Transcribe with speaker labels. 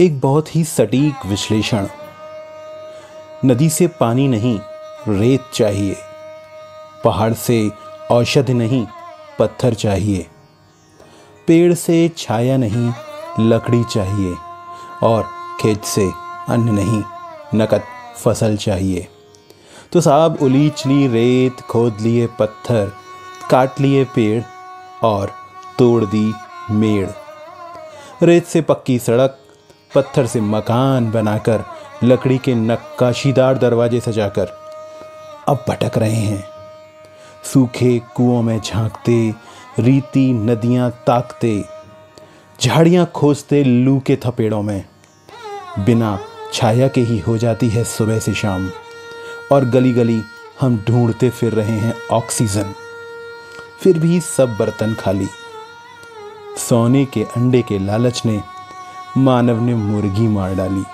Speaker 1: एक बहुत ही सटीक विश्लेषण। नदी से पानी नहीं, रेत चाहिए। पहाड़ से औषधि नहीं, पत्थर चाहिए। पेड़ से छाया नहीं, लकड़ी चाहिए। और खेत से अन्न नहीं, नकद फ़सल चाहिए। तो साहब उलीच ली रेत, खोद लिए पत्थर, काट लिए पेड़ और तोड़ दी मेड़। रेत से पक्की सड़क पत्थर से मकान बनाकर, लकड़ी के नक्काशीदार दरवाजे सजाकर। अब भटक रहे हैं। सूखे कुओं में झांकते, रीति नदियाँ ताकते, झाड़ियाँ खोजते लू के थपेड़ों में। बिना छाया के ही हो जाती है सुबह से शाम, और गली गली हम ढूंढते फिर रहे हैं ऑक्सीजन। फिर भी सब बर्तन खाली। सोने के अंडे के लालच ने मानव ने मुर्गी मार डाली।